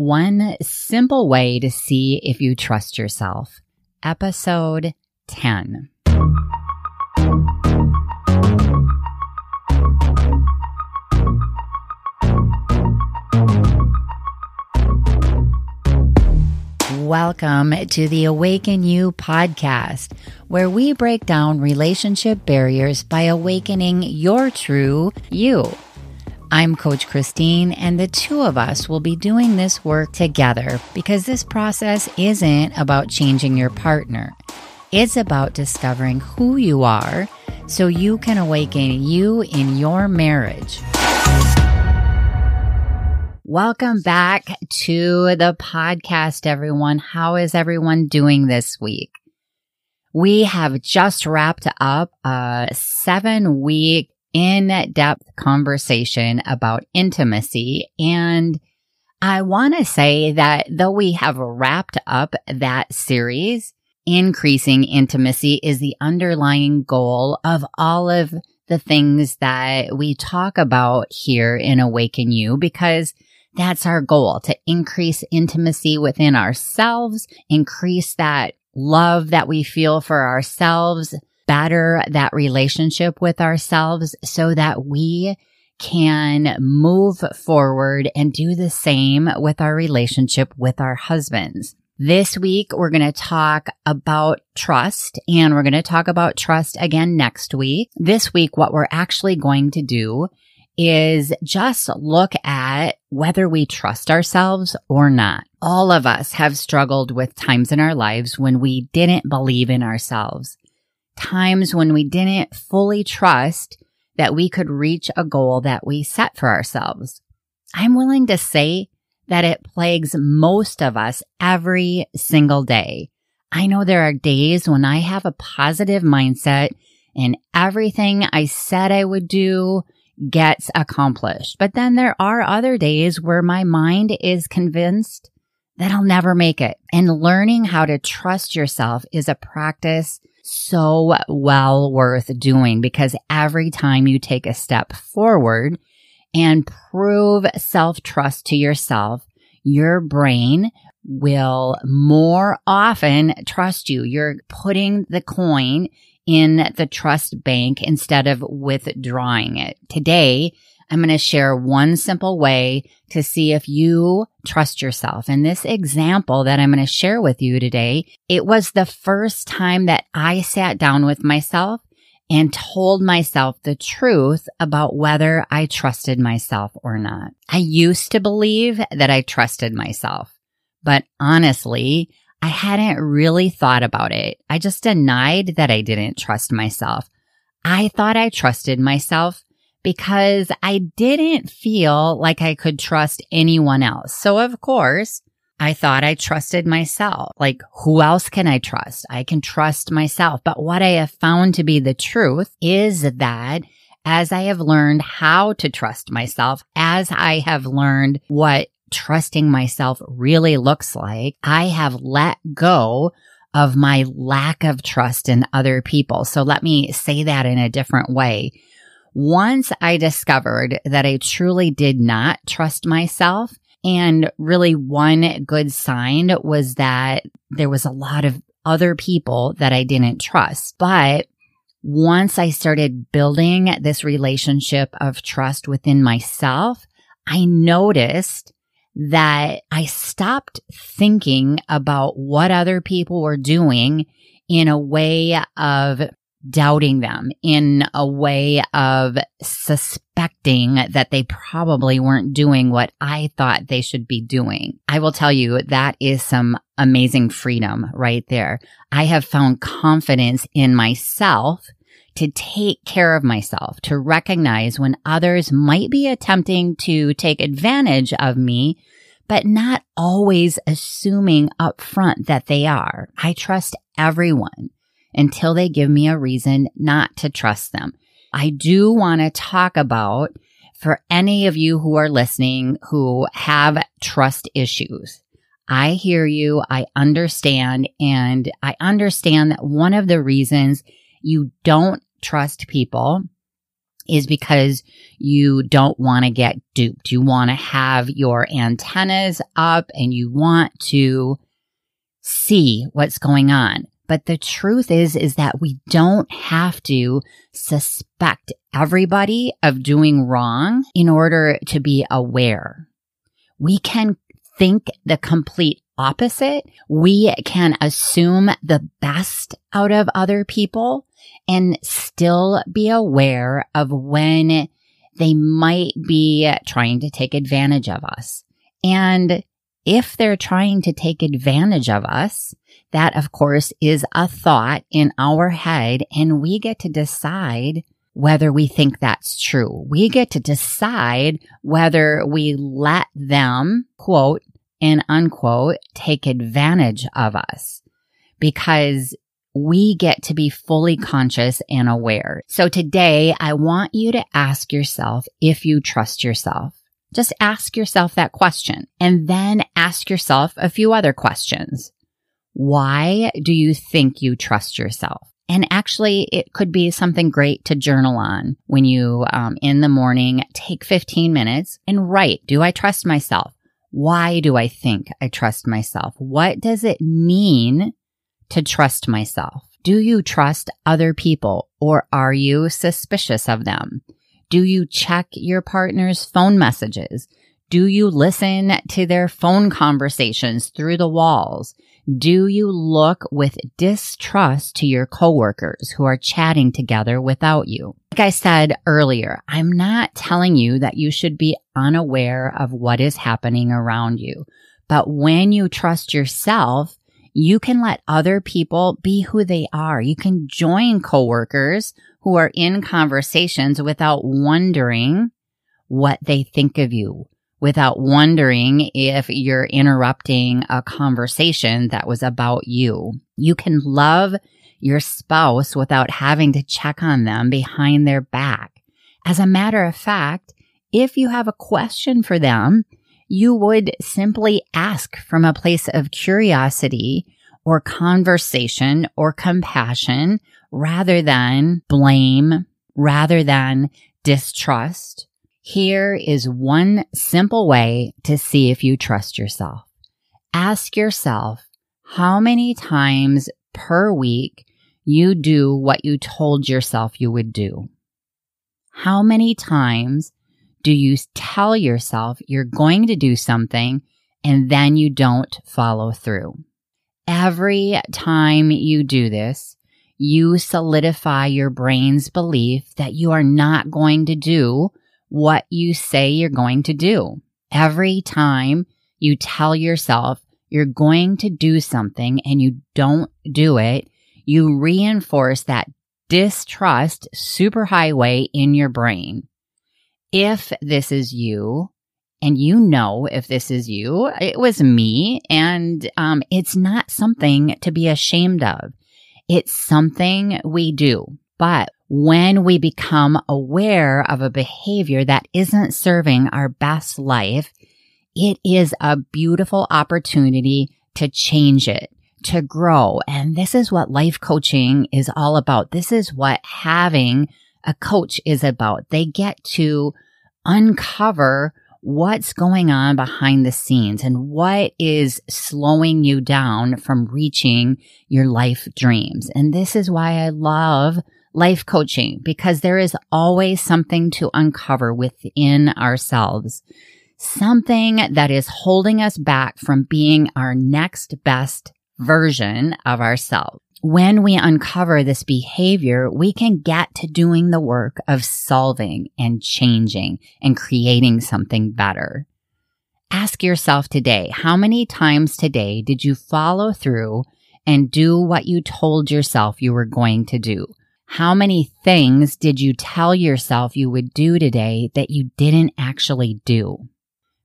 One simple way to see if you trust yourself. Episode 10. Welcome to the Awaken You podcast, where we break down relationship barriers by awakening your true you. I'm Coach Christine, and the two of us will be doing this work together because this process isn't about changing your partner. It's about discovering who you are so you can awaken you in your marriage. Welcome back to the podcast, everyone. How is everyone doing this week? We have just wrapped up a seven week in depth conversation about intimacy. And I want to say that though we have wrapped up that series, increasing intimacy is the underlying goal of all of the things that we talk about here in Awaken You because that's our goal to increase intimacy within ourselves, increase that love that we feel for ourselves, better that relationship with ourselves so that we can move forward and do the same with our relationship with our husbands. This week, we're going to talk about trust and we're going to talk about trust again next week. This week, what we're actually going to do is just look at whether we trust ourselves or not. All of us have struggled with times in our lives when we didn't believe in ourselves times when we didn't fully trust that we could reach a goal that we set for ourselves. I'm willing to say that it plagues most of us every single day. I know there are days when I have a positive mindset and everything I said I would do gets accomplished. But then there are other days where my mind is convinced that I'll never make it. And learning how to trust yourself is a practice so well worth doing because every time you take a step forward and prove self trust to yourself, your brain will more often trust you. You're putting the coin in the trust bank instead of withdrawing it. Today, I'm going to share one simple way to see if you trust yourself. And this example that I'm going to share with you today, it was the first time that I sat down with myself and told myself the truth about whether I trusted myself or not. I used to believe that I trusted myself, but honestly, I hadn't really thought about it. I just denied that I didn't trust myself. I thought I trusted myself because I didn't feel like I could trust anyone else. So of course, I thought I trusted myself. Like, who else can I trust? I can trust myself. But what I have found to be the truth is that as I have learned how to trust myself, as I have learned what trusting myself really looks like, I have let go of my lack of trust in other people. So let me say that in a different way. Once I discovered that I truly did not trust myself, and really one good sign was that there was a lot of other people that I didn't trust. But once I started building this relationship of trust within myself, I noticed that I stopped thinking about what other people were doing in a way of doubting them in a way of suspecting that they probably weren't doing what I thought they should be doing. I will tell you that is some amazing freedom right there. I have found confidence in myself to take care of myself, to recognize when others might be attempting to take advantage of me, but not always assuming up front that they are. I trust everyone until they give me a reason not to trust them. I do want to talk about for any of you who are listening who have trust issues. I hear you. I understand. And I understand that one of the reasons you don't trust people is because you don't want to get duped. You want to have your antennas up and you want to see what's going on. But the truth is, is that we don't have to suspect everybody of doing wrong in order to be aware. We can think the complete opposite. We can assume the best out of other people and still be aware of when they might be trying to take advantage of us. And if they're trying to take advantage of us, that of course is a thought in our head and we get to decide whether we think that's true. We get to decide whether we let them quote and unquote take advantage of us because we get to be fully conscious and aware. So today I want you to ask yourself if you trust yourself. Just ask yourself that question and then ask yourself a few other questions. Why do you think you trust yourself? And actually, it could be something great to journal on when you, um, in the morning, take 15 minutes and write, do I trust myself? Why do I think I trust myself? What does it mean to trust myself? Do you trust other people or are you suspicious of them? Do you check your partner's phone messages? Do you listen to their phone conversations through the walls? Do you look with distrust to your coworkers who are chatting together without you? Like I said earlier, I'm not telling you that you should be unaware of what is happening around you. But when you trust yourself, you can let other people be who they are. You can join coworkers who are in conversations without wondering what they think of you, without wondering if you're interrupting a conversation that was about you. You can love your spouse without having to check on them behind their back. As a matter of fact, if you have a question for them, you would simply ask from a place of curiosity or conversation or compassion rather than blame, rather than distrust. Here is one simple way to see if you trust yourself. Ask yourself how many times per week you do what you told yourself you would do. How many times do you tell yourself you're going to do something and then you don't follow through? Every time you do this, you solidify your brain's belief that you are not going to do what you say you're going to do. Every time you tell yourself you're going to do something and you don't do it, you reinforce that distrust superhighway in your brain. If this is you, and you know if this is you, it was me, and um, it's not something to be ashamed of. It's something we do. But when we become aware of a behavior that isn't serving our best life, it is a beautiful opportunity to change it, to grow. And this is what life coaching is all about. This is what having a coach is about. They get to uncover what's going on behind the scenes and what is slowing you down from reaching your life dreams. And this is why I love life coaching because there is always something to uncover within ourselves. Something that is holding us back from being our next best version of ourselves when we uncover this behavior, we can get to doing the work of solving and changing and creating something better. Ask yourself today, how many times today did you follow through and do what you told yourself you were going to do? How many things did you tell yourself you would do today that you didn't actually do?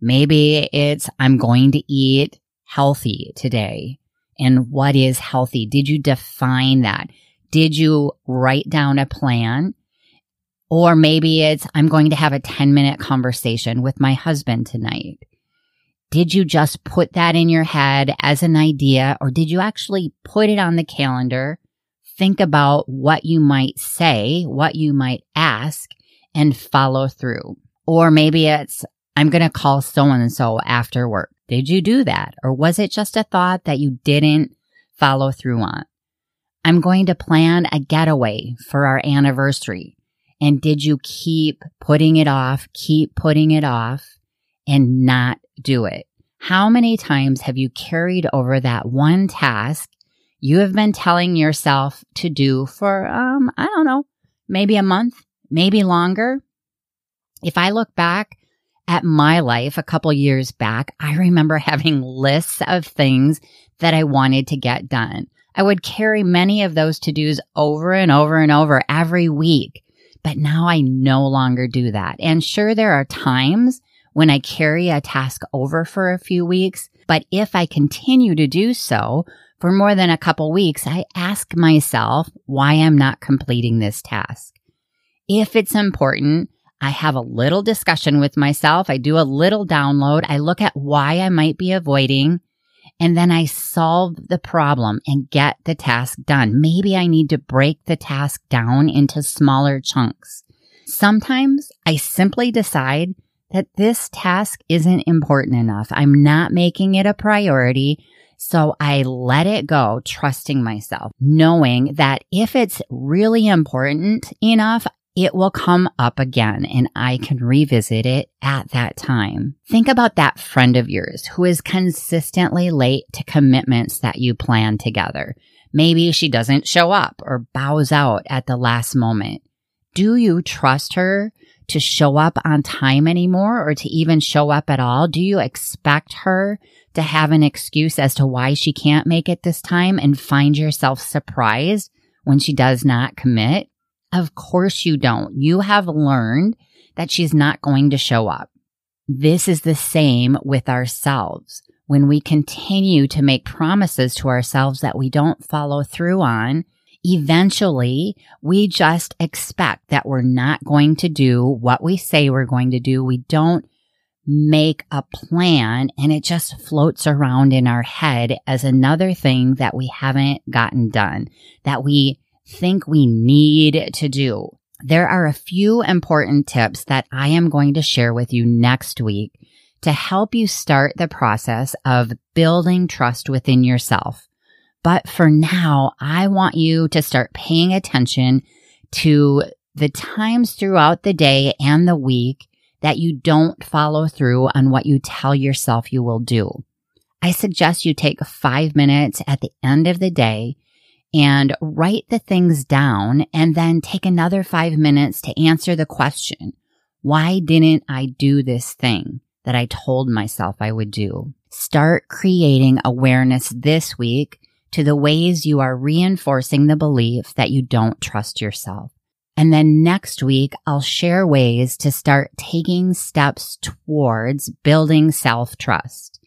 Maybe it's, I'm going to eat healthy today and what is healthy? Did you define that? Did you write down a plan? Or maybe it's, I'm going to have a 10 minute conversation with my husband tonight. Did you just put that in your head as an idea or did you actually put it on the calendar? Think about what you might say, what you might ask, and follow through. Or maybe it's, I'm going to call so and so after work. Did you do that? Or was it just a thought that you didn't follow through on? I'm going to plan a getaway for our anniversary. And did you keep putting it off, keep putting it off and not do it? How many times have you carried over that one task you have been telling yourself to do for, um, I don't know, maybe a month, maybe longer? If I look back at my life a couple years back, I remember having lists of things that I wanted to get done. I would carry many of those to dos over and over and over every week. But now I no longer do that. And sure, there are times when I carry a task over for a few weeks, but if I continue to do so for more than a couple weeks, I ask myself why I'm not completing this task. If it's important, I have a little discussion with myself. I do a little download. I look at why I might be avoiding and then I solve the problem and get the task done. Maybe I need to break the task down into smaller chunks. Sometimes I simply decide that this task isn't important enough. I'm not making it a priority. So I let it go, trusting myself, knowing that if it's really important enough, it will come up again and I can revisit it at that time. Think about that friend of yours who is consistently late to commitments that you plan together. Maybe she doesn't show up or bows out at the last moment. Do you trust her to show up on time anymore or to even show up at all? Do you expect her to have an excuse as to why she can't make it this time and find yourself surprised when she does not commit? Of course you don't. You have learned that she's not going to show up. This is the same with ourselves. When we continue to make promises to ourselves that we don't follow through on, eventually we just expect that we're not going to do what we say we're going to do. We don't make a plan and it just floats around in our head as another thing that we haven't gotten done, that we think we need to do. There are a few important tips that I am going to share with you next week to help you start the process of building trust within yourself. But for now, I want you to start paying attention to the times throughout the day and the week that you don't follow through on what you tell yourself you will do. I suggest you take five minutes at the end of the day and write the things down and then take another five minutes to answer the question. Why didn't I do this thing that I told myself I would do? Start creating awareness this week to the ways you are reinforcing the belief that you don't trust yourself. And then next week, I'll share ways to start taking steps towards building self trust.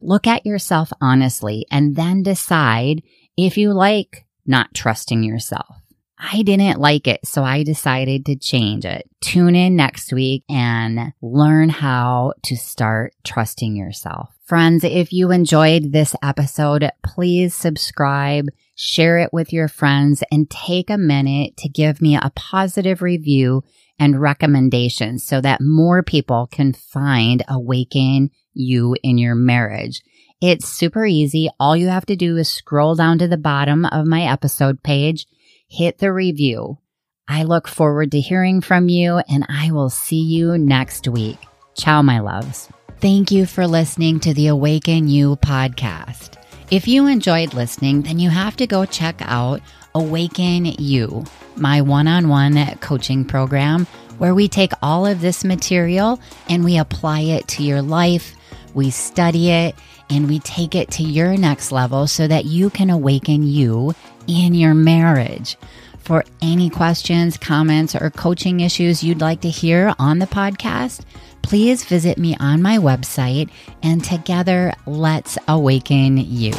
Look at yourself honestly and then decide if you like not trusting yourself. I didn't like it, so I decided to change it. Tune in next week and learn how to start trusting yourself. Friends, if you enjoyed this episode, please subscribe, share it with your friends, and take a minute to give me a positive review and recommendations so that more people can find Awaken You in your marriage. It's super easy. All you have to do is scroll down to the bottom of my episode page, hit the review. I look forward to hearing from you and I will see you next week. Ciao, my loves. Thank you for listening to the Awaken You podcast. If you enjoyed listening, then you have to go check out Awaken You, my one on one coaching program, where we take all of this material and we apply it to your life, we study it, and we take it to your next level so that you can awaken you in your marriage. For any questions, comments, or coaching issues you'd like to hear on the podcast, please visit me on my website and together let's awaken you.